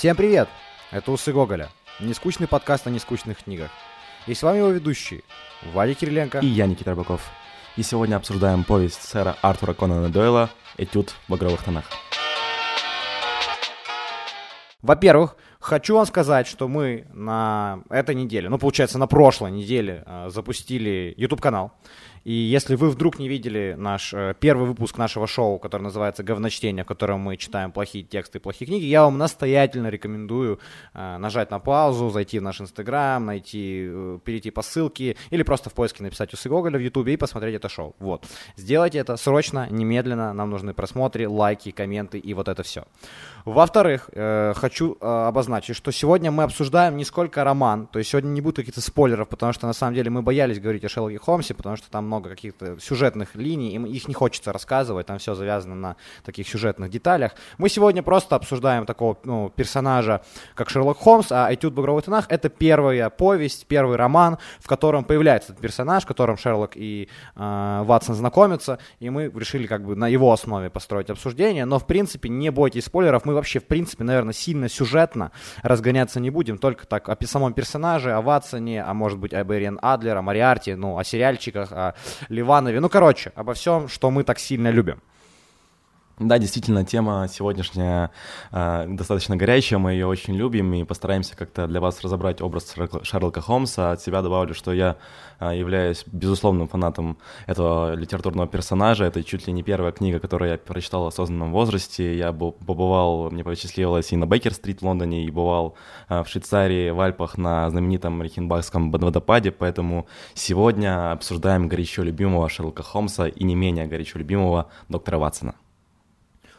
Всем привет! Это Усы Гоголя. Нескучный подкаст о нескучных книгах. И с вами его ведущие Вадя Кириленко и я, Никита Рыбаков. И сегодня обсуждаем повесть сэра Артура Конана Дойла «Этюд в багровых тонах». Во-первых, хочу вам сказать, что мы на этой неделе, ну, получается, на прошлой неделе э, запустили YouTube-канал. И если вы вдруг не видели наш э, первый выпуск нашего шоу, который называется «Говночтение», в котором мы читаем плохие тексты и плохие книги, я вам настоятельно рекомендую э, нажать на паузу, зайти в наш Инстаграм, найти, э, перейти по ссылке или просто в поиске написать «Усы Гоголя» в Ютубе и посмотреть это шоу. Вот. Сделайте это срочно, немедленно, нам нужны просмотры, лайки, комменты и вот это все. Во-вторых, хочу обозначить, что сегодня мы обсуждаем не сколько роман, то есть сегодня не будет каких-то спойлеров, потому что на самом деле мы боялись говорить о Шерлоке Холмсе, потому что там много каких-то сюжетных линий, и их не хочется рассказывать, там все завязано на таких сюжетных деталях. Мы сегодня просто обсуждаем такого ну, персонажа, как Шерлок Холмс, а «Этюд багровых тонах» — это первая повесть, первый роман, в котором появляется этот персонаж, в котором Шерлок и э, Ватсон знакомятся, и мы решили как бы на его основе построить обсуждение, но в принципе не бойтесь спойлеров, мы вообще в принципе, наверное, сильно сюжетно разгоняться не будем, только так о самом персонаже, о Ватсоне, а может быть об Эриен Адлер, о Мариарте, ну, о сериальчиках, о Ливанове. Ну, короче, обо всем, что мы так сильно любим. Да, действительно, тема сегодняшняя э, достаточно горячая, мы ее очень любим и постараемся как-то для вас разобрать образ Шерлока Холмса. От себя добавлю, что я э, являюсь безусловным фанатом этого литературного персонажа. Это чуть ли не первая книга, которую я прочитал в осознанном возрасте. Я побывал, мне посчастливилось и на Бейкер-стрит в Лондоне, и бывал э, в Швейцарии, в Альпах на знаменитом Рихенбахском водопаде, поэтому сегодня обсуждаем горячо любимого Шерлока Холмса и не менее горячо любимого доктора Ватсона.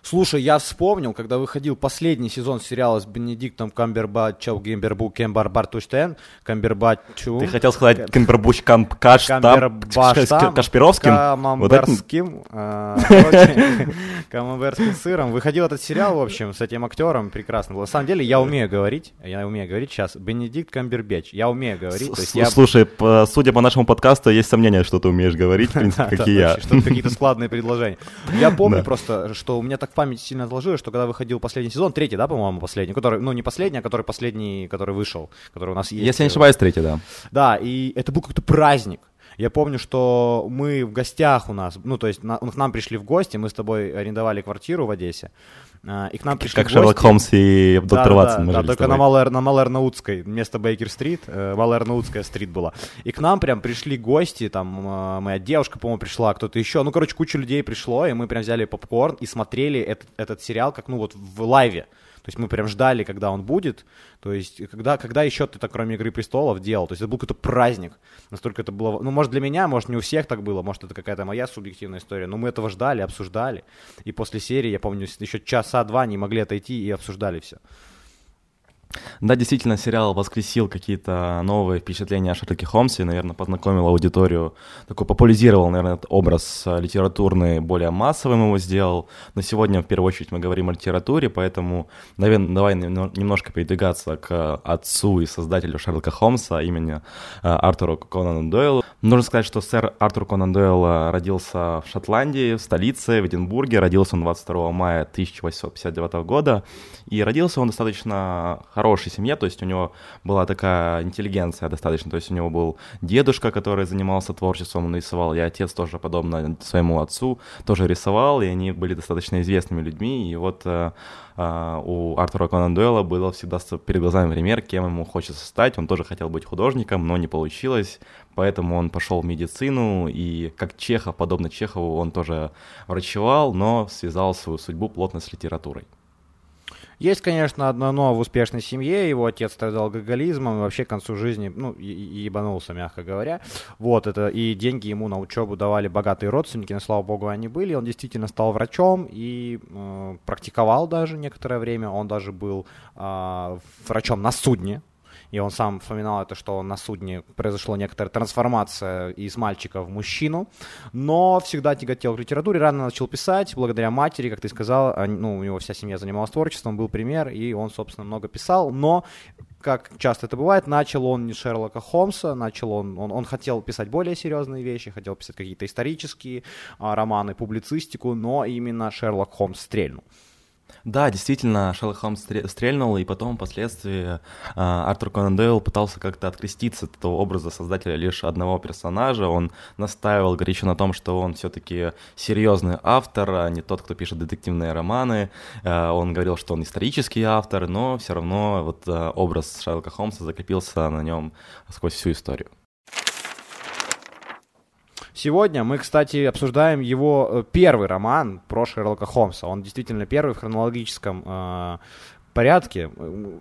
Слушай, я вспомнил, когда выходил последний сезон сериала с Бенедиктом Камбербачем, Гембербу, Кембарбартуштен, Камбербачу. Ты хотел сказать Камбербуч Кампкаш, Кашпировским? Камамберским. А, Камамберским сыром. Выходил этот сериал, в общем, с этим актером, прекрасно было. На самом деле, я умею говорить, я умею говорить сейчас, Бенедикт Камбербеч, я умею говорить. Слушай, судя по нашему подкасту, есть сомнения, что ты умеешь говорить, в принципе, как и я. Что какие-то складные предложения. Я помню просто, что у меня так в памяти сильно отложилось, что когда выходил последний сезон, третий, да, по-моему, последний, который, ну, не последний, а который последний, который вышел, который у нас есть. Если не ошибаюсь, третий, да. Да, и это был какой-то праздник. Я помню, что мы в гостях у нас, ну, то есть на, к нам пришли в гости, мы с тобой арендовали квартиру в Одессе, и к нам пришли Как Шерлок Холмс и доктор да, Ватсон. Да, да, только на Малэр, на Малэр-Наутской, вместо Бейкер-стрит, э, Малэр-Наутская стрит была. И к нам прям пришли гости, там э, моя девушка, по-моему, пришла, кто-то еще. Ну, короче, куча людей пришло, и мы прям взяли попкорн и смотрели этот, этот сериал как, ну, вот в лайве. То есть мы прям ждали, когда он будет. То есть когда, когда еще ты так, кроме «Игры престолов», делал? То есть это был какой-то праздник. Настолько это было... Ну, может, для меня, может, не у всех так было. Может, это какая-то моя субъективная история. Но мы этого ждали, обсуждали. И после серии, я помню, еще часа два не могли отойти и обсуждали все. Да, действительно, сериал воскресил какие-то новые впечатления о Шерлоке Холмсе, наверное, познакомил аудиторию, такой популяризировал, наверное, этот образ э, литературный, более массовым его сделал. Но сегодня, в первую очередь, мы говорим о литературе, поэтому, наверное, давай немножко передвигаться к отцу и создателю Шерлока Холмса, имени э, Артуру Конану Дойлу. Нужно сказать, что сэр Артур Конан Дойл э, родился в Шотландии, в столице, в Эдинбурге. Родился он 22 мая 1859 года. И родился он достаточно хорошей семье, то есть у него была такая интеллигенция достаточно, то есть у него был дедушка, который занимался творчеством, он рисовал, и отец тоже, подобно своему отцу, тоже рисовал, и они были достаточно известными людьми, и вот э, э, у Артура Конан Дойла было всегда перед глазами пример, кем ему хочется стать, он тоже хотел быть художником, но не получилось, поэтому он пошел в медицину, и как Чехов, подобно Чехову, он тоже врачевал, но связал свою судьбу плотно с литературой. Есть, конечно, одно но в успешной семье. Его отец страдал алкоголизмом и вообще к концу жизни, ну, ебанулся, мягко говоря. Вот это, и деньги ему на учебу давали богатые родственники, но, слава богу, они были. Он действительно стал врачом и э, практиковал даже некоторое время. Он даже был э, врачом на судне, и он сам вспоминал это, что на судне произошла некоторая трансформация из мальчика в мужчину, но всегда тяготел к литературе, рано начал писать, благодаря матери, как ты сказал, ну, у него вся семья занималась творчеством, был пример, и он, собственно, много писал, но как часто это бывает, начал он не Шерлока Холмса, начал он, он, он хотел писать более серьезные вещи, хотел писать какие-то исторические а, романы, публицистику, но именно Шерлок Холмс стрельнул. Да, действительно, Шерлок Холмс стрельнул, и потом впоследствии а, Артур Конан Дойл пытался как-то откреститься от этого образа создателя лишь одного персонажа. Он настаивал горячо на том, что он все-таки серьезный автор, а не тот, кто пишет детективные романы. А, он говорил, что он исторический автор, но все равно вот а, образ Шерлока Холмса закрепился на нем сквозь всю историю. Сегодня мы, кстати, обсуждаем его э, первый роман про Шерлока Холмса. Он действительно первый в хронологическом э, порядке.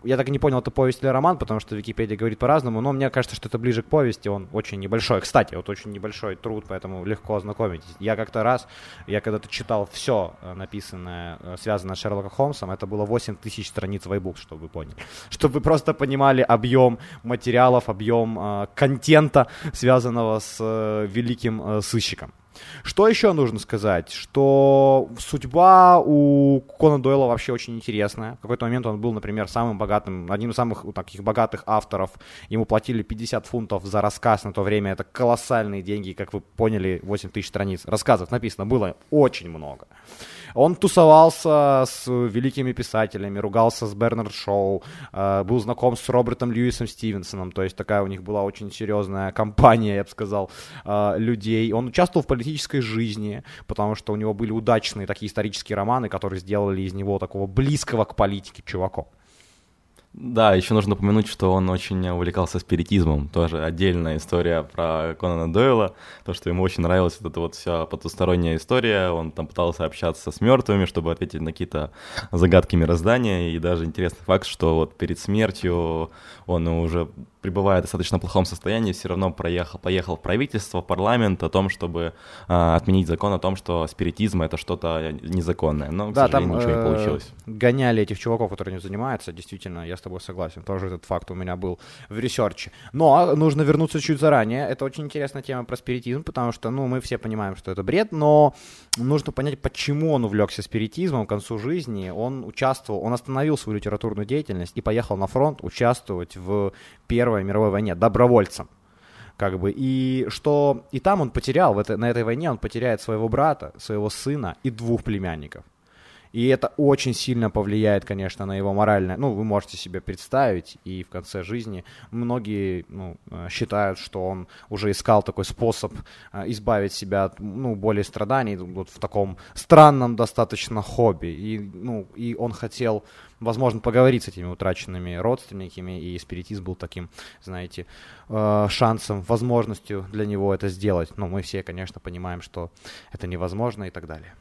Я так и не понял, это повесть или роман, потому что Википедия говорит по-разному, но мне кажется, что это ближе к повести, он очень небольшой. Кстати, вот очень небольшой труд, поэтому легко ознакомитесь. Я как-то раз, я когда-то читал все э, написанное, э, связанное с Шерлоком Холмсом, это было 8 тысяч страниц вайбук, чтобы вы поняли. Чтобы вы просто понимали объем материалов, объем э, контента, связанного с э, великим э, сыщиком. Что еще нужно сказать? Что судьба у Кона Дойла вообще очень интересная. В какой-то момент он был, например, самым богатым, одним из самых таких богатых авторов. Ему платили 50 фунтов за рассказ на то время. Это колоссальные деньги, как вы поняли, 8 тысяч страниц. Рассказов написано было очень много. Он тусовался с великими писателями, ругался с Бернард Шоу, э, был знаком с Робертом Льюисом Стивенсоном, то есть такая у них была очень серьезная компания, я бы сказал, э, людей. Он участвовал в политической жизни, потому что у него были удачные такие исторические романы, которые сделали из него такого близкого к политике чувака. Да, еще нужно упомянуть, что он очень увлекался спиритизмом. Тоже отдельная история про Конана Дойла. То, что ему очень нравилась вот эта вот вся потусторонняя история. Он там пытался общаться с мертвыми, чтобы ответить на какие-то загадки мироздания. И даже интересный факт, что вот перед смертью он уже пребывая в достаточно плохом состоянии, все равно проехал, поехал в правительство, в парламент о том, чтобы а, отменить закон о том, что спиритизм это что-то незаконное. Но, да, там ничего не э, получилось. Гоняли этих чуваков, которые не занимаются. Действительно, я с тобой согласен. Тоже этот факт у меня был в ресерче. Но нужно вернуться чуть заранее. Это очень интересная тема про спиритизм, потому что, ну, мы все понимаем, что это бред, но нужно понять, почему он увлекся спиритизмом к концу жизни. Он участвовал, он остановил свою литературную деятельность и поехал на фронт участвовать в Первой мировой войне добровольцем. Как бы, и что и там он потерял, в этой, на этой войне он потеряет своего брата, своего сына и двух племянников. И это очень сильно повлияет, конечно, на его моральное. Ну, вы можете себе представить, и в конце жизни многие ну, э, считают, что он уже искал такой способ э, избавить себя от ну, более страданий вот в таком странном достаточно хобби. И, ну, и он хотел, возможно, поговорить с этими утраченными родственниками, и спиритизм был таким, знаете, э, шансом, возможностью для него это сделать. Но мы все, конечно, понимаем, что это невозможно и так далее.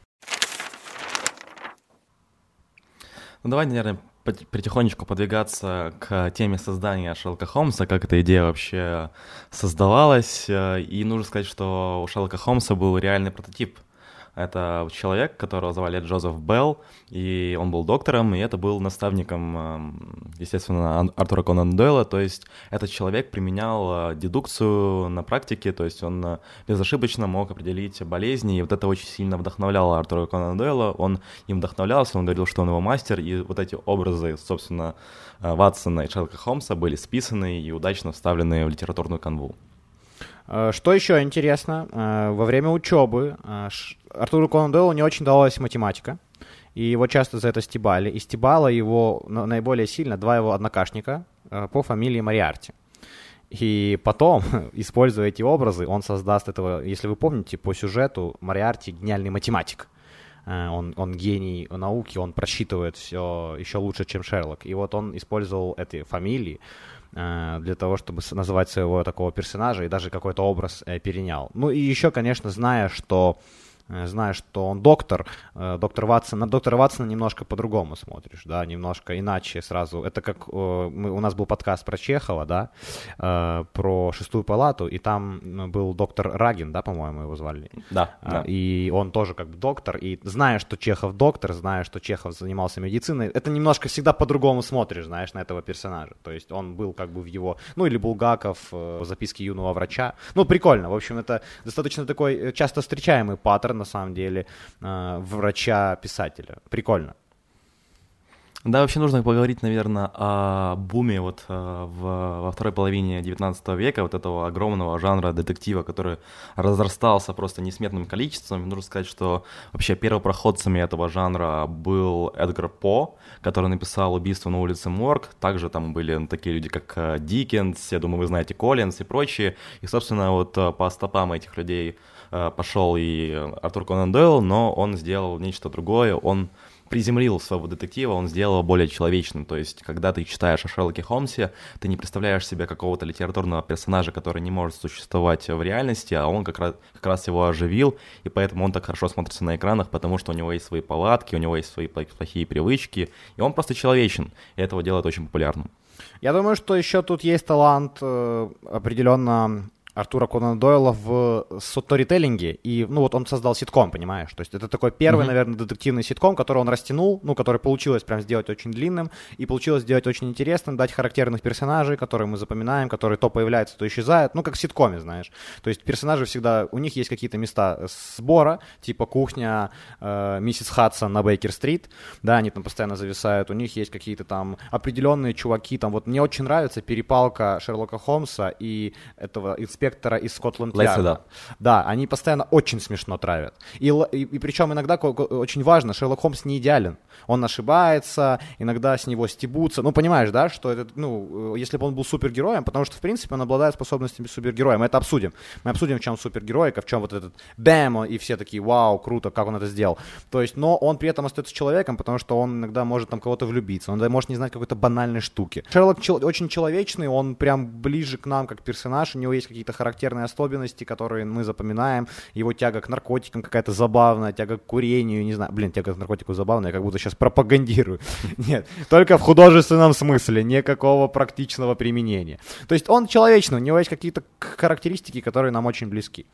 Ну давай, наверное, потихонечку подвигаться к теме создания Шерлока Холмса, как эта идея вообще создавалась. И нужно сказать, что у Шерлока Холмса был реальный прототип — это человек, которого звали Джозеф Белл, и он был доктором, и это был наставником, эм, естественно, Артура Конан Дойла, то есть этот человек применял э, дедукцию на практике, то есть он э, безошибочно мог определить болезни, и вот это очень сильно вдохновляло Артура Конан Дойла, он им вдохновлялся, он говорил, что он его мастер, и вот эти образы, собственно, э, Ватсона и Шерлока Холмса были списаны и удачно вставлены в литературную канву. Что еще интересно, во время учебы Артуру Конан Дойлу не очень давалась математика, и его часто за это стебали. И стебало его наиболее сильно два его однокашника э, по фамилии Мариарти. И потом, используя эти образы, он создаст этого, если вы помните, по сюжету Мариарти гениальный математик. Э, он, он гений науки, он просчитывает все еще лучше, чем Шерлок. И вот он использовал эти фамилии э, для того, чтобы называть своего такого персонажа и даже какой-то образ перенял. Ну и еще, конечно, зная, что Э, знаешь, что он доктор, э, доктор Ватсон, на доктора Ватсона немножко по-другому смотришь, да, немножко иначе сразу. Это как э, мы, у нас был подкаст про Чехова, да, про шестую палату, и там был доктор Рагин, да, по-моему, его звали. Да, да. И он тоже как бы доктор, и зная, что Чехов доктор, зная, что Чехов занимался медициной, это немножко всегда по-другому смотришь, знаешь, на этого персонажа. То есть он был как бы в его, ну или Булгаков, записки юного врача. Ну, прикольно, в общем, это достаточно такой часто встречаемый паттерн, на самом деле, э, врача-писателя. Прикольно. Да, вообще нужно поговорить, наверное, о буме вот э, в, во второй половине 19 века, вот этого огромного жанра детектива, который разрастался просто несметным количеством. Нужно сказать, что вообще первопроходцами этого жанра был Эдгар По, который написал «Убийство на улице Морг». Также там были такие люди, как э, Диккенс, я думаю, вы знаете, Коллинз и прочие. И, собственно, вот э, по стопам этих людей пошел и Артур Конан Дойл, но он сделал нечто другое. Он приземлил своего детектива, он сделал его более человечным. То есть, когда ты читаешь о Шерлоке Холмсе, ты не представляешь себе какого-то литературного персонажа, который не может существовать в реальности, а он как раз, как раз его оживил, и поэтому он так хорошо смотрится на экранах, потому что у него есть свои палатки, у него есть свои плохие привычки, и он просто человечен, и этого делает очень популярным. Я думаю, что еще тут есть талант э, определенно Артура Конана Дойла в сторителлинге, и, ну, вот он создал ситком, понимаешь? То есть это такой первый, mm-hmm. наверное, детективный ситком, который он растянул, ну, который получилось прям сделать очень длинным, и получилось сделать очень интересным, дать характерных персонажей, которые мы запоминаем, которые то появляются, то исчезают, ну, как в ситкоме, знаешь. То есть персонажи всегда, у них есть какие-то места сбора, типа кухня э, миссис Хадсон на Бейкер-стрит, да, они там постоянно зависают, у них есть какие-то там определенные чуваки, там, вот мне очень нравится перепалка Шерлока Холмса и этого инспектора из Скотланд Ярда. Да, они постоянно очень смешно травят. И, и, и причем иногда очень важно, Шерлок Холмс не идеален. Он ошибается, иногда с него стебутся. Ну, понимаешь, да, что это, ну, если бы он был супергероем, потому что, в принципе, он обладает способностями супергероя. Мы это обсудим. Мы обсудим, в чем супергероика, в чем вот этот бэм, и все такие, вау, круто, как он это сделал. То есть, но он при этом остается человеком, потому что он иногда может там кого-то влюбиться, он может не знать какой-то банальной штуки. Шерлок чел- очень человечный, он прям ближе к нам как персонаж, у него есть какие-то характерные особенности, которые мы запоминаем. Его тяга к наркотикам какая-то забавная, тяга к курению, не знаю. Блин, тяга к наркотику забавная, я как будто сейчас пропагандирую. Нет, только в художественном смысле, никакого практичного применения. То есть он человечный, у него есть какие-то характеристики, которые нам очень близки.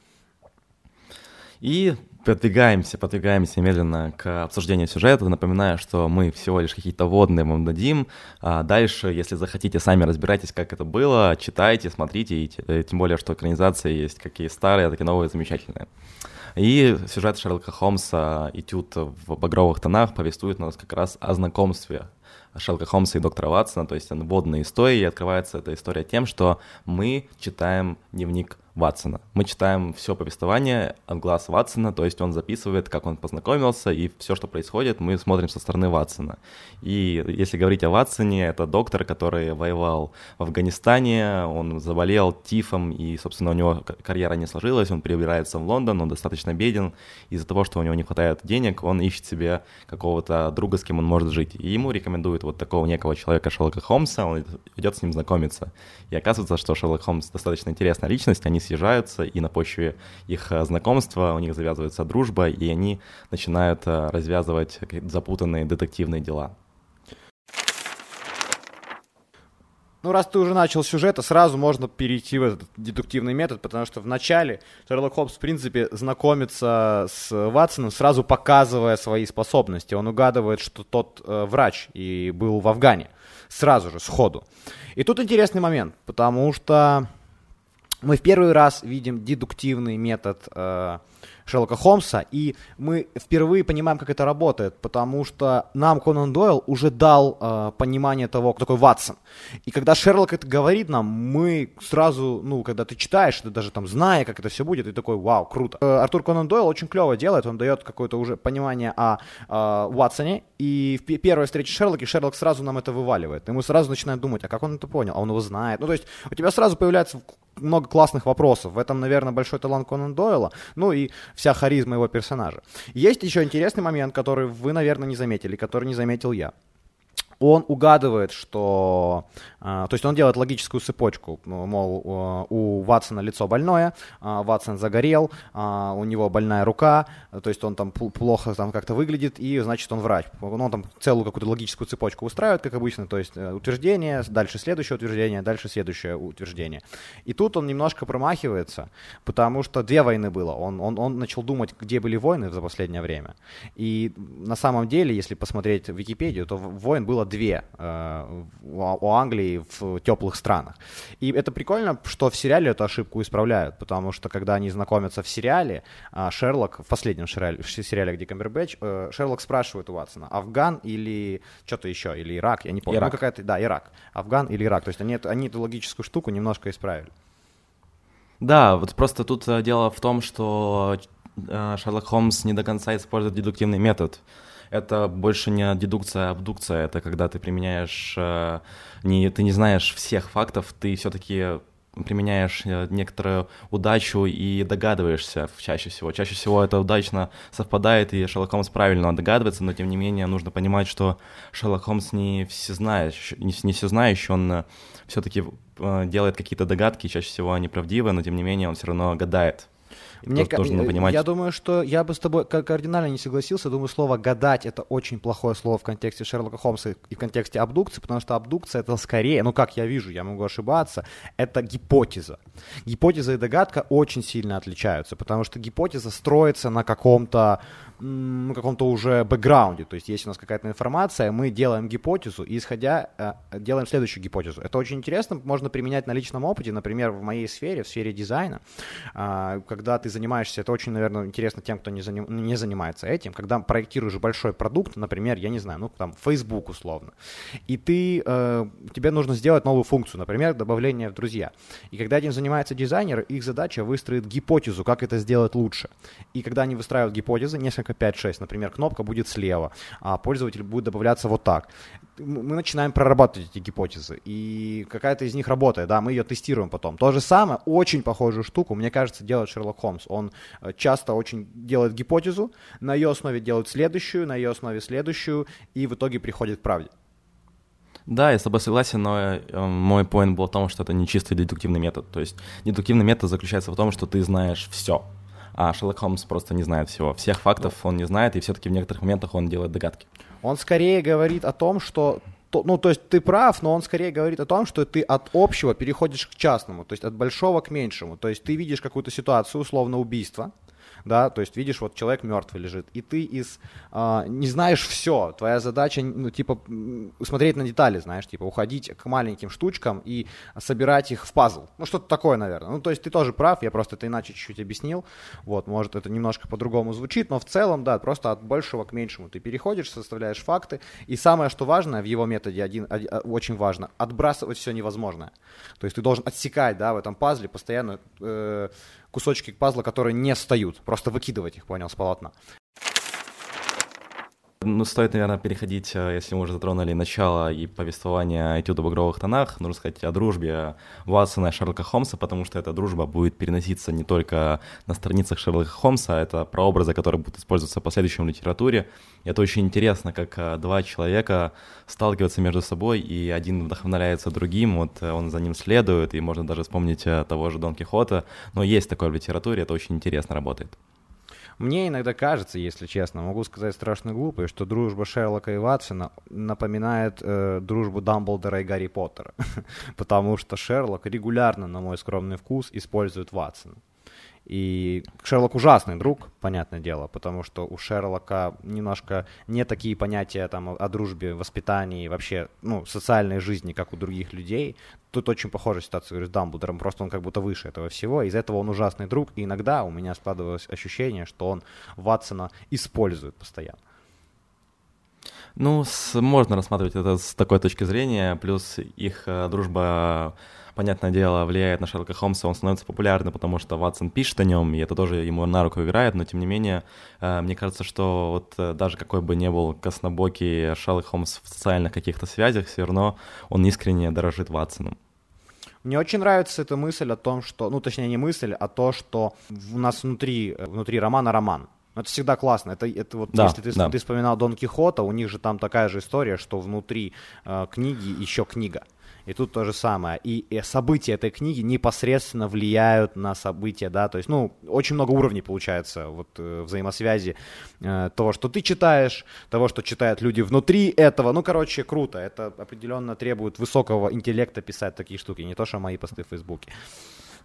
И продвигаемся, продвигаемся медленно к обсуждению сюжета. Напоминаю, что мы всего лишь какие-то водные вам дадим. А дальше, если захотите, сами разбирайтесь, как это было, читайте, смотрите, и э, тем более, что экранизации есть какие старые, так и новые, замечательные. И сюжет Шерлока Холмса «Этюд в багровых тонах» повествует нас как раз о знакомстве Шерлока Холмса и доктора Ватсона, то есть водная история, и открывается эта история тем, что мы читаем дневник Ватсона. Мы читаем все повествование от глаз Ватсона, то есть он записывает, как он познакомился, и все, что происходит, мы смотрим со стороны Ватсона. И если говорить о Ватсоне, это доктор, который воевал в Афганистане, он заболел тифом, и, собственно, у него карьера не сложилась, он перебирается в Лондон, он достаточно беден, из-за того, что у него не хватает денег, он ищет себе какого-то друга, с кем он может жить. И ему рекомендуют вот такого некого человека Шерлока Холмса, он идет с ним знакомиться. И оказывается, что Шерлок Холмс достаточно интересная личность, они съезжаются, и на почве их э, знакомства у них завязывается дружба, и они начинают э, развязывать запутанные детективные дела. Ну, раз ты уже начал сюжет, сразу можно перейти в этот дедуктивный метод, потому что в начале Шерлок Холмс, в принципе, знакомится с Ватсоном, сразу показывая свои способности. Он угадывает, что тот э, врач и был в Афгане. Сразу же, сходу. И тут интересный момент, потому что мы в первый раз видим дедуктивный метод э, Шерлока Холмса, и мы впервые понимаем, как это работает, потому что нам Конан Дойл уже дал э, понимание того, кто такой Ватсон. И когда Шерлок это говорит нам, мы сразу, ну, когда ты читаешь, ты даже там зная, как это все будет, ты такой, вау, круто. Э, Артур Конан Дойл очень клево делает, он дает какое-то уже понимание о э, Ватсоне, и в первой встрече Шерлока Шерлок сразу нам это вываливает. И мы сразу начинаем думать, а как он это понял? А он его знает. Ну, то есть у тебя сразу появляется много классных вопросов. В этом, наверное, большой талант Конан Дойла. Ну и вся харизма его персонажа. Есть еще интересный момент, который вы, наверное, не заметили, который не заметил я он угадывает, что... Э, то есть он делает логическую цепочку, мол, э, у Ватсона лицо больное, э, Ватсон загорел, э, у него больная рука, то есть он там плохо там как-то выглядит, и значит он врач. Ну, он там целую какую-то логическую цепочку устраивает, как обычно, то есть э, утверждение, дальше следующее утверждение, дальше следующее утверждение. И тут он немножко промахивается, потому что две войны было. Он, он, он начал думать, где были войны за последнее время. И на самом деле, если посмотреть Википедию, то войн было две э, у Англии в теплых странах. И это прикольно, что в сериале эту ошибку исправляют, потому что когда они знакомятся в сериале, э, Шерлок, в последнем сериале, в сериале где Камбербэтч, э, Шерлок спрашивает у Ватсона, Афган или что-то еще, или Ирак, я не помню. Ирак. Ну, какая-то, да, Ирак. Афган или Ирак. То есть они, они эту логическую штуку немножко исправили. Да, вот просто тут э, дело в том, что Шерлок Холмс не до конца использует дедуктивный метод. Это больше не дедукция, а абдукция. Это когда ты применяешь, э, не, ты не знаешь всех фактов, ты все-таки применяешь некоторую удачу и догадываешься чаще всего. Чаще всего это удачно совпадает, и Шерлок Холмс правильно догадывается, но тем не менее нужно понимать, что Шерлок Холмс не всезнающий, не, не всезнающий он все-таки делает какие-то догадки, чаще всего они правдивы, но тем не менее он все равно гадает. Мне тоже нужно понимать. Я думаю, что я бы с тобой кардинально не согласился. Думаю, слово «гадать» — это очень плохое слово в контексте Шерлока Холмса и в контексте абдукции, потому что абдукция — это скорее, ну, как я вижу, я могу ошибаться, это гипотеза. Гипотеза и догадка очень сильно отличаются, потому что гипотеза строится на каком-то на каком-то уже бэкграунде. То есть, есть у нас какая-то информация, мы делаем гипотезу, и исходя, э, делаем следующую гипотезу. Это очень интересно, можно применять на личном опыте, например, в моей сфере, в сфере дизайна, а, когда ты занимаешься, это очень, наверное, интересно тем, кто не, заним, не занимается этим, когда проектируешь большой продукт, например, я не знаю, ну, там, Facebook условно, и ты, э, тебе нужно сделать новую функцию, например, добавление в друзья. И когда этим занимается дизайнер, их задача выстроить гипотезу, как это сделать лучше. И когда они выстраивают гипотезы, несколько кнопка 5-6, например, кнопка будет слева, а пользователь будет добавляться вот так. Мы начинаем прорабатывать эти гипотезы, и какая-то из них работает, да, мы ее тестируем потом. То же самое, очень похожую штуку, мне кажется, делает Шерлок Холмс. Он э, часто очень делает гипотезу, на ее основе делает следующую, на ее основе следующую, и в итоге приходит к правде. Да, я с тобой согласен, но э, мой поинт был в том, что это не чистый дедуктивный метод. То есть дедуктивный метод заключается в том, что ты знаешь все а Шерлок Холмс просто не знает всего. Всех фактов он не знает, и все-таки в некоторых моментах он делает догадки. Он скорее говорит о том, что ну, то есть ты прав, но он скорее говорит о том, что ты от общего переходишь к частному, то есть от большого к меньшему. То есть ты видишь какую-то ситуацию, условно убийство, да, то есть видишь, вот человек мертвый лежит, и ты из, э, не знаешь все, твоя задача, ну, типа, смотреть на детали, знаешь, типа, уходить к маленьким штучкам и собирать их в пазл, ну, что-то такое, наверное, ну, то есть ты тоже прав, я просто это иначе чуть-чуть объяснил, вот, может, это немножко по-другому звучит, но в целом, да, просто от большего к меньшему ты переходишь, составляешь факты, и самое, что важно в его методе, один, один а, очень важно, отбрасывать все невозможное, то есть ты должен отсекать, да, в этом пазле постоянно э, кусочки пазла, которые не встают, просто выкидывать их, понял, с полотна. Ну, стоит, наверное, переходить, э, если мы уже затронули начало и повествование этюда в игровых тонах, нужно сказать о дружбе Ватсона и Шерлока Холмса, потому что эта дружба будет переноситься не только на страницах Шерлока Холмса, это прообразы, которые будут использоваться в последующем литературе. И это очень интересно, как э, два человека сталкиваются между собой, и один вдохновляется другим, вот э, он за ним следует, и можно даже вспомнить того же Дон Кихота, но есть такое в литературе, это очень интересно работает. Мне иногда кажется, если честно, могу сказать страшно глупо, что дружба Шерлока и Ватсона напоминает э, дружбу Дамблдора и Гарри Поттера, потому что Шерлок регулярно, на мой скромный вкус, использует Ватсона. И Шерлок ужасный друг, понятное дело, потому что у Шерлока немножко не такие понятия там, о дружбе, воспитании, вообще ну, социальной жизни, как у других людей. Тут очень похожая ситуация с Дамблдором, просто он как будто выше этого всего. Из-за этого он ужасный друг, и иногда у меня складывалось ощущение, что он Ватсона использует постоянно. Ну, с, можно рассматривать это с такой точки зрения, плюс их э, дружба понятное дело, влияет на Шерлока Холмса, он становится популярным, потому что Ватсон пишет о нем, и это тоже ему на руку играет, но тем не менее, э, мне кажется, что вот э, даже какой бы ни был краснобокий Шерлок Холмс в социальных каких-то связях, все равно он искренне дорожит Ватсоном. Мне очень нравится эта мысль о том, что, ну, точнее, не мысль, а то, что у нас внутри, э, внутри романа роман. Это всегда классно. Это, это вот, да, если ты, да. ты вспоминал Дон Кихота, у них же там такая же история, что внутри э, книги еще книга. И тут то же самое. И, и события этой книги непосредственно влияют на события, да, то есть, ну, очень много уровней получается вот э, взаимосвязи э, того, что ты читаешь, того, что читают люди внутри этого. Ну, короче, круто. Это определенно требует высокого интеллекта писать такие штуки, не то, что мои посты в Фейсбуке.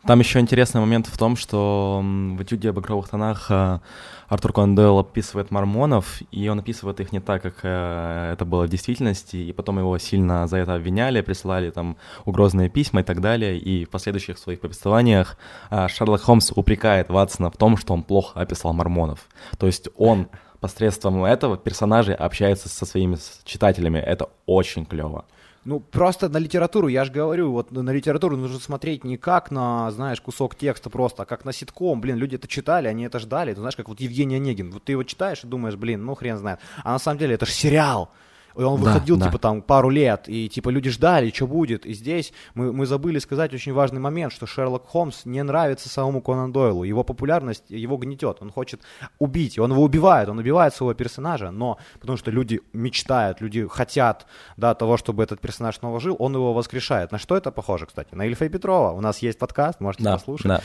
Там еще интересный момент в том, что в этюде об игровых тонах э, Артур Конан Дойл описывает мормонов, и он описывает их не так, как э, это было в действительности, и потом его сильно за это обвиняли, присылали там угрозные письма и так далее, и в последующих своих повествованиях э, Шерлок Холмс упрекает Ватсона в том, что он плохо описал мормонов. То есть он посредством этого персонажей общается со своими читателями. Это очень клево. Ну, просто на литературу, я же говорю, вот на литературу нужно смотреть не как на, знаешь, кусок текста просто, а как на ситком. Блин, люди это читали, они это ждали. Ты знаешь, как вот Евгений Онегин. Вот ты его читаешь и думаешь, блин, ну хрен знает. А на самом деле это же сериал. И он да, выходил, да. типа, там, пару лет, и, типа, люди ждали, что будет. И здесь мы, мы забыли сказать очень важный момент, что Шерлок Холмс не нравится самому Конан Дойлу. Его популярность его гнетет. Он хочет убить, и он его убивает, он убивает своего персонажа, но потому что люди мечтают, люди хотят, да, того, чтобы этот персонаж снова жил, он его воскрешает. На что это похоже, кстати? На Ильфа и Петрова. У нас есть подкаст, можете да, послушать. Да.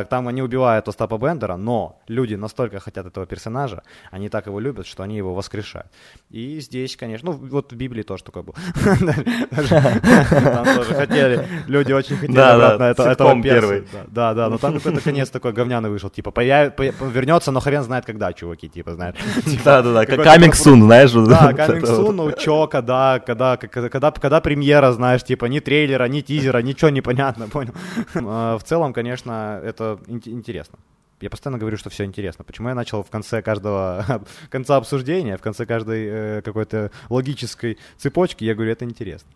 Э, там они убивают Остапа Бендера, но люди настолько хотят этого персонажа, они так его любят, что они его воскрешают. И здесь, конечно, ну, вот в Библии тоже такое было. Там тоже хотели, люди очень хотели обратно этого первый. Да, да, но там какой-то конец такой говняный вышел, типа, вернется, но хрен знает когда, чуваки, типа, знаешь. Да, да, да, coming soon, знаешь. Да, coming soon, ну, чё, когда, когда, когда, премьера, знаешь, типа, ни трейлера, ни тизера, ничего не понятно, понял. А, в целом, конечно, это интересно. Я постоянно говорю, что все интересно. Почему я начал в конце каждого конца обсуждения, в конце каждой э, какой-то логической цепочки, я говорю, это интересно.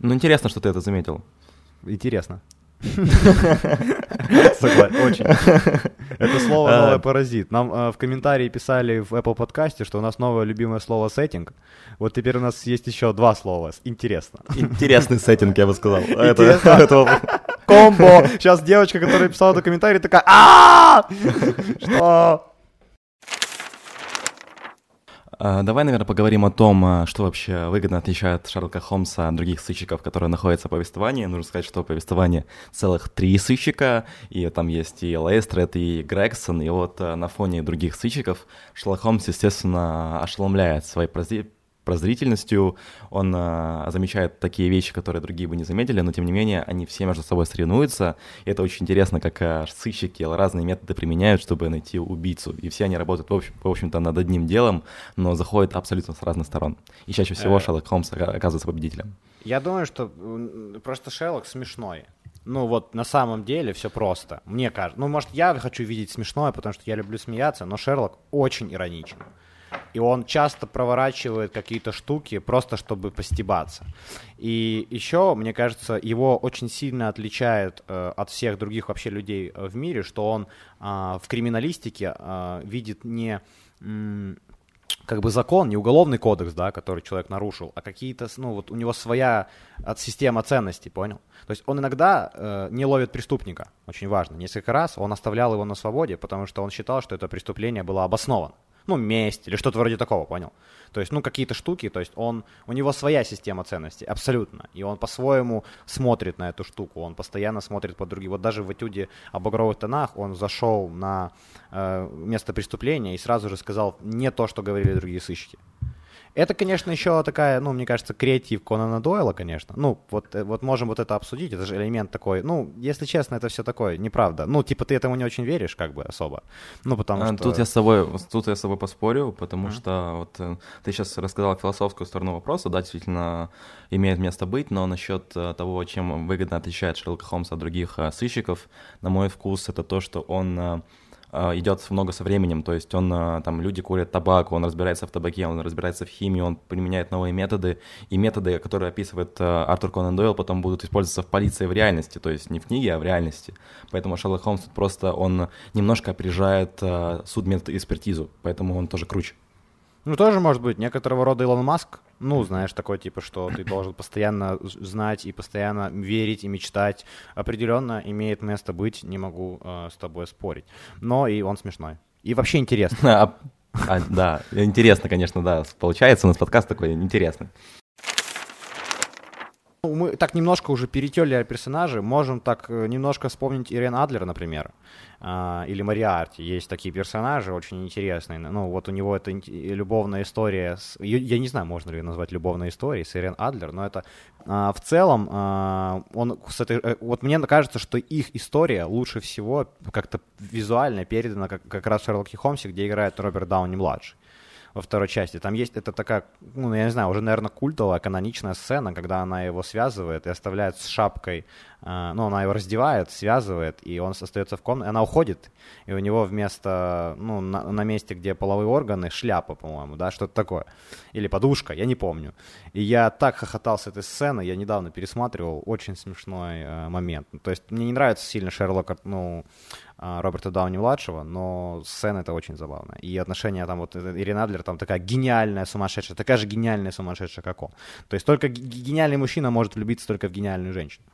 Ну, интересно, что ты это заметил. Интересно. Согласен, очень. Это слово а. новое паразит. Нам э, в комментарии писали в Apple подкасте, что у нас новое любимое слово сеттинг. Вот теперь у нас есть еще два слова. Интересно. Интересный сеттинг, я бы сказал. Это комбо. Сейчас девочка, которая писала этот комментарий, такая Что? А, давай, наверное, поговорим о том, а, что вообще выгодно отличает Шерлока Холмса от других сыщиков, которые находятся в повествовании. Нужно сказать, что в повествовании целых три сыщика, и там есть и Лейстрет, и Грегсон, и вот а, на фоне других сыщиков Шерлок Холмс, естественно, ошеломляет своей прозрительностью, он э, замечает такие вещи, которые другие бы не заметили, но тем не менее они все между собой соревнуются. И это очень интересно, как э, сыщики разные методы применяют, чтобы найти убийцу. И все они работают, в, общем, в общем-то, над одним делом, но заходят абсолютно с разных сторон. И чаще всего э. Шерлок Холмс оказывается победителем. Я думаю, что просто Шерлок смешной. Ну вот на самом деле все просто. Мне кажется. Ну, может, я хочу видеть смешное, потому что я люблю смеяться, но Шерлок очень ироничен. И он часто проворачивает какие-то штуки просто, чтобы постебаться. И еще, мне кажется, его очень сильно отличает э, от всех других вообще людей э, в мире, что он э, в криминалистике э, видит не как бы закон, не уголовный кодекс, да, который человек нарушил, а какие-то, ну вот у него своя от система ценностей, понял? То есть он иногда э, не ловит преступника, очень важно. Несколько раз он оставлял его на свободе, потому что он считал, что это преступление было обосновано ну, месть или что-то вроде такого, понял? То есть, ну, какие-то штуки, то есть он, у него своя система ценностей, абсолютно, и он по-своему смотрит на эту штуку, он постоянно смотрит по другим. Вот даже в этюде об багровых тонах он зашел на э, место преступления и сразу же сказал не то, что говорили другие сыщики. Это, конечно, еще такая, ну, мне кажется, креатив Конана Дойла, конечно. Ну, вот, э, вот можем вот это обсудить, это же элемент такой, ну, если честно, это все такое, неправда. Ну, типа, ты этому не очень веришь, как бы, особо. Ну, потому а, что... Тут я с собой, тут я с собой поспорю, потому mm-hmm. что вот э, ты сейчас рассказал философскую сторону вопроса, да, действительно имеет место быть, но насчет э, того, чем выгодно отличает Шерлока Холмса от других сыщиков, на мой вкус, это то, что он а, идет много со временем, то есть он, а, там, люди курят табак, он разбирается в табаке, он разбирается в химии, он применяет новые методы, и методы, которые описывает а, Артур Конан Дойл, потом будут использоваться в полиции в реальности, то есть не в книге, а в реальности. Поэтому Шерлок Холмс просто, он немножко опережает судмедэкспертизу, поэтому он тоже круче. Ну, тоже может быть некоторого рода Илон Маск, ну, знаешь, такой типа, что ты должен постоянно знать и постоянно верить и мечтать. Определенно имеет место быть, не могу э, с тобой спорить. Но и он смешной. И вообще интересно. А, а, да, интересно, конечно, да. Получается, у нас подкаст такой интересный. мы так немножко уже перетерли персонажи, можем так э, немножко вспомнить Ирен Адлер, например, или Мариарти. Есть такие персонажи очень интересные. Ну, вот у него это любовная история, с, я не знаю, можно ли ее назвать любовной историей с Ирен Адлер, но это а, в целом, а, он с этой, э, вот мне кажется, что их история лучше всего как-то визуально передана как, как раз в Шерлоке Холмсе, где играет Роберт Дауни-младший во второй части. Там есть, это такая, ну, я не знаю, уже, наверное, культовая, каноничная сцена, когда она его связывает и оставляет с шапкой а, ну, она его раздевает, связывает, и он остается в комнате, она уходит, и у него вместо, ну, на, на месте, где половые органы, шляпа, по-моему, да, что-то такое, или подушка, я не помню. И я так хохотал с этой сцены, я недавно пересматривал, очень смешной э, момент. То есть мне не нравится сильно Шерлок, ну, э, Роберта Дауни-младшего, но сцена это очень забавная. И отношения там, вот Ирина Адлер там такая гениальная сумасшедшая, такая же гениальная сумасшедшая, как он. То есть только гениальный мужчина может влюбиться только в гениальную женщину.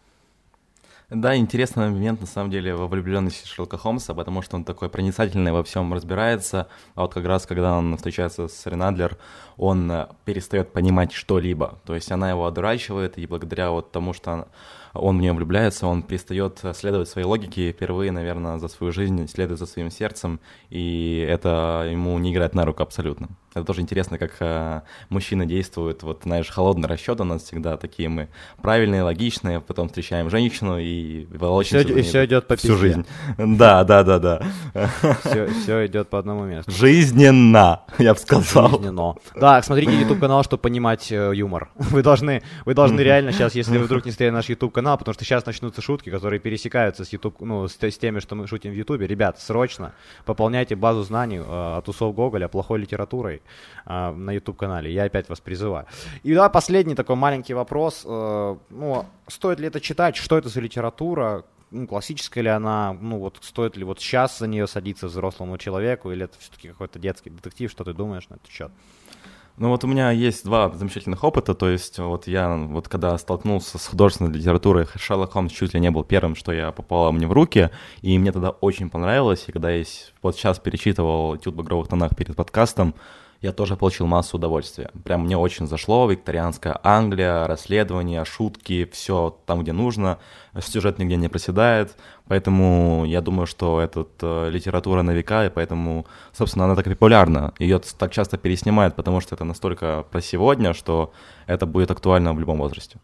Да, интересный момент, на самом деле, во влюбленности Шерлока Холмса, потому что он такой проницательный во всем разбирается, а вот как раз, когда он встречается с Ренадлер, он э, перестает понимать что-либо, то есть она его одурачивает, и благодаря вот тому, что он в нее влюбляется, он перестает следовать своей логике, впервые, наверное, за свою жизнь следует за своим сердцем, и это ему не играет на руку абсолютно. Это тоже интересно, как э, мужчины действуют. Вот, знаешь, холодный расчет у нас всегда такие мы правильные, логичные, потом встречаем женщину и волочимся все, и все идет по всю жизнь. Да, да, да, да. Все, все идет по одному месту. Жизненно, я бы сказал. Жизненно. Да, смотрите YouTube канал, чтобы понимать э, юмор. Вы должны, вы должны реально сейчас, если вы вдруг не смотрели наш YouTube канал, потому что сейчас начнутся шутки, которые пересекаются с YouTube, ну, с, с теми, что мы шутим в YouTube. Ребят, срочно пополняйте базу знаний э, от усов Гоголя плохой литературой э, на YouTube-канале. Я опять вас призываю. И да, последний такой маленький вопрос. Э, ну, стоит ли это читать? Что это за литература? Ну, классическая ли она? Ну, вот стоит ли вот сейчас за нее садиться взрослому человеку? Или это все-таки какой-то детский детектив? Что ты думаешь на этот счет? Ну вот у меня есть два замечательных опыта, то есть вот я вот когда столкнулся с художественной литературой, Шерлок Холмс чуть ли не был первым, что я попало мне в руки, и мне тогда очень понравилось, и когда я вот сейчас перечитывал «Этюд в багровых тонах» перед подкастом, я тоже получил массу удовольствия. Прям мне очень зашло викторианская Англия, расследования, шутки, все там, где нужно. Сюжет нигде не проседает, поэтому я думаю, что это э, литература на века, и поэтому, собственно, она так популярна. Ее так часто переснимают, потому что это настолько про сегодня, что это будет актуально в любом возрасте.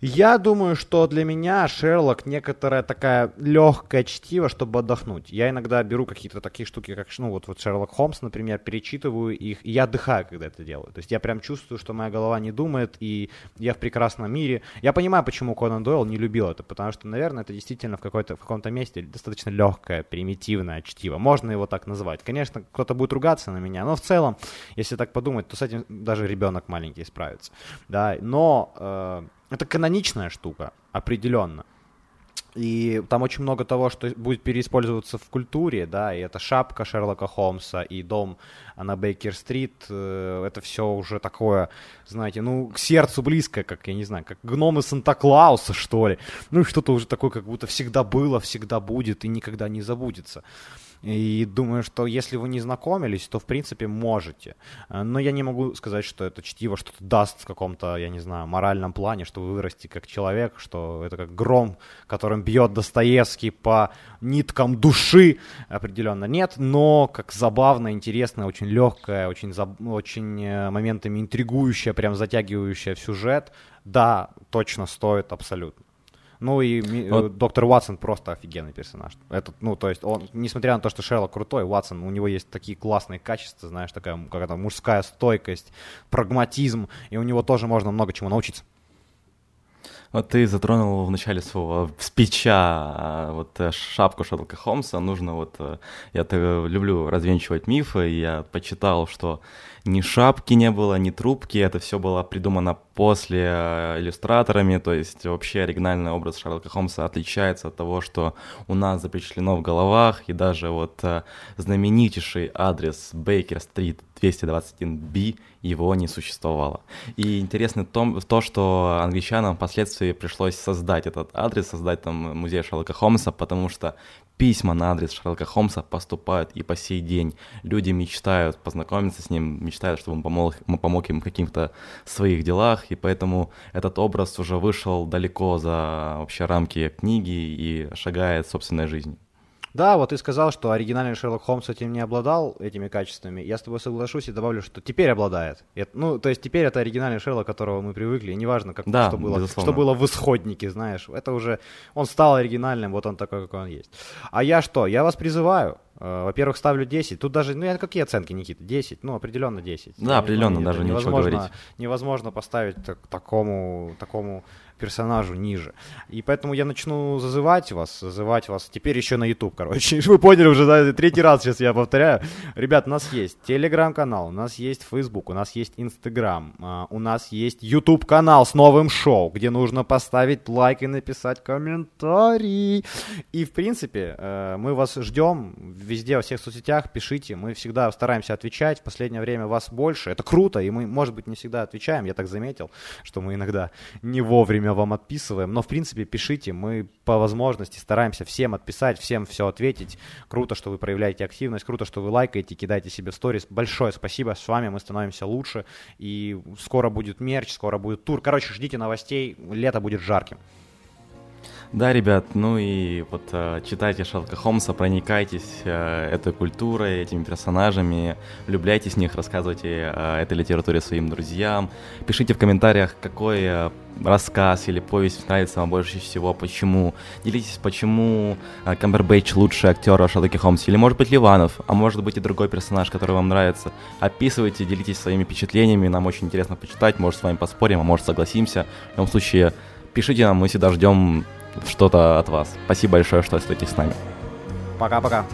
Я думаю, что для меня Шерлок некоторая такая легкая чтиво, чтобы отдохнуть. Я иногда беру какие-то такие штуки, как ну, вот, вот Шерлок Холмс, например, перечитываю их, и я отдыхаю, когда это делаю. То есть я прям чувствую, что моя голова не думает, и я в прекрасном мире. Я понимаю, почему Конан Дойл не любил это, потому что, наверное, это действительно в, какой-то, в каком-то месте достаточно легкое, примитивное чтиво. Можно его так назвать. Конечно, кто-то будет ругаться на меня, но в целом, если так подумать, то с этим даже ребенок маленький справится. Да? Но э, это каноничная штука, определенно. И там очень много того, что будет переиспользоваться в культуре, да, и это шапка Шерлока Холмса, и дом на Бейкер-стрит, э, это все уже такое, знаете, ну, к сердцу близкое, как, я не знаю, как гномы Санта-Клауса, что ли. Ну, что-то уже такое, как будто всегда было, всегда будет и никогда не забудется. И думаю, что если вы не знакомились, то в принципе можете. Но я не могу сказать, что это чтиво что-то даст в каком-то, я не знаю, моральном плане, что вы вырасте как человек, что это как гром, которым бьет Достоевский по ниткам души, определенно нет, но как забавно, интересно, очень легкое, очень, очень э, моментами интригующее, прям затягивающее в сюжет, да, точно стоит абсолютно. Ну и вот. Э, доктор Ватсон просто офигенный персонаж. Этот, ну, то есть он, несмотря на то, что Шерлок крутой, Ватсон, у него есть такие классные качества, знаешь, такая какая-то мужская стойкость, прагматизм, и у него тоже можно много чему научиться. Вот ты затронул в начале своего спича а, вот э, шапку Шерлока Холмса. Нужно вот... Э, я люблю развенчивать мифы, я почитал, что ни шапки не было, ни трубки, это все было придумано после э, иллюстраторами, то есть вообще оригинальный образ Шерлока Холмса отличается от того, что у нас запечатлено в головах, и даже вот знаменитейший адрес Бейкер-стрит 221b его не существовало. И интересно то, то, что англичанам впоследствии пришлось создать этот адрес, создать там музей Шерлока Холмса, потому что письма на адрес Шерлока Холмса поступают и по сей день. Люди мечтают познакомиться с ним, мечтают, чтобы он помог, помог им в каких-то своих делах, и поэтому этот образ уже вышел далеко за вообще рамки книги и шагает собственной жизнью. Да, вот ты сказал, что оригинальный Шерлок Холмс этим не обладал, этими качествами. Я с тобой соглашусь и добавлю, что теперь обладает. Это, ну, то есть теперь это оригинальный Шерлок, которого мы привыкли. И неважно, как, да, что, было, что было в исходнике, знаешь. Это уже... Он стал оригинальным, вот он такой, какой он есть. А я что? Я вас призываю. Э, во-первых, ставлю 10. Тут даже, ну, какие оценки, Никита? 10? Ну, определенно 10. Да, определенно, даже ничего говорить. Невозможно поставить так, такому, такому персонажу ниже. И поэтому я начну зазывать вас, зазывать вас теперь еще на YouTube, короче. Вы поняли уже, да, третий раз сейчас я повторяю. Ребят, у нас есть телеграм-канал, у нас есть Facebook, у нас есть Instagram, а, у нас есть YouTube-канал с новым шоу, где нужно поставить лайк и написать комментарий. И, в принципе, э, мы вас ждем везде, во всех соцсетях, пишите. Мы всегда стараемся отвечать. В последнее время вас больше. Это круто, и мы, может быть, не всегда отвечаем. Я так заметил, что мы иногда не вовремя время вам отписываем. Но, в принципе, пишите, мы по возможности стараемся всем отписать, всем все ответить. Круто, что вы проявляете активность, круто, что вы лайкаете, кидаете себе сторис. Большое спасибо, с вами мы становимся лучше. И скоро будет мерч, скоро будет тур. Короче, ждите новостей, лето будет жарким. Да, ребят, ну и вот э, читайте Шерлока Холмса, проникайтесь э, этой культурой, этими персонажами, влюбляйтесь в них, рассказывайте э, этой литературе своим друзьям, пишите в комментариях, какой э, рассказ или повесть нравится вам больше всего, почему, делитесь, почему Камбербэтч лучший актер в Шерлоке Холмсе, или может быть Ливанов, а может быть и другой персонаж, который вам нравится. Описывайте, делитесь своими впечатлениями, нам очень интересно почитать, может с вами поспорим, а может согласимся. В любом случае, пишите нам, мы всегда ждем что-то от вас. Спасибо большое, что остаетесь с нами. Пока-пока.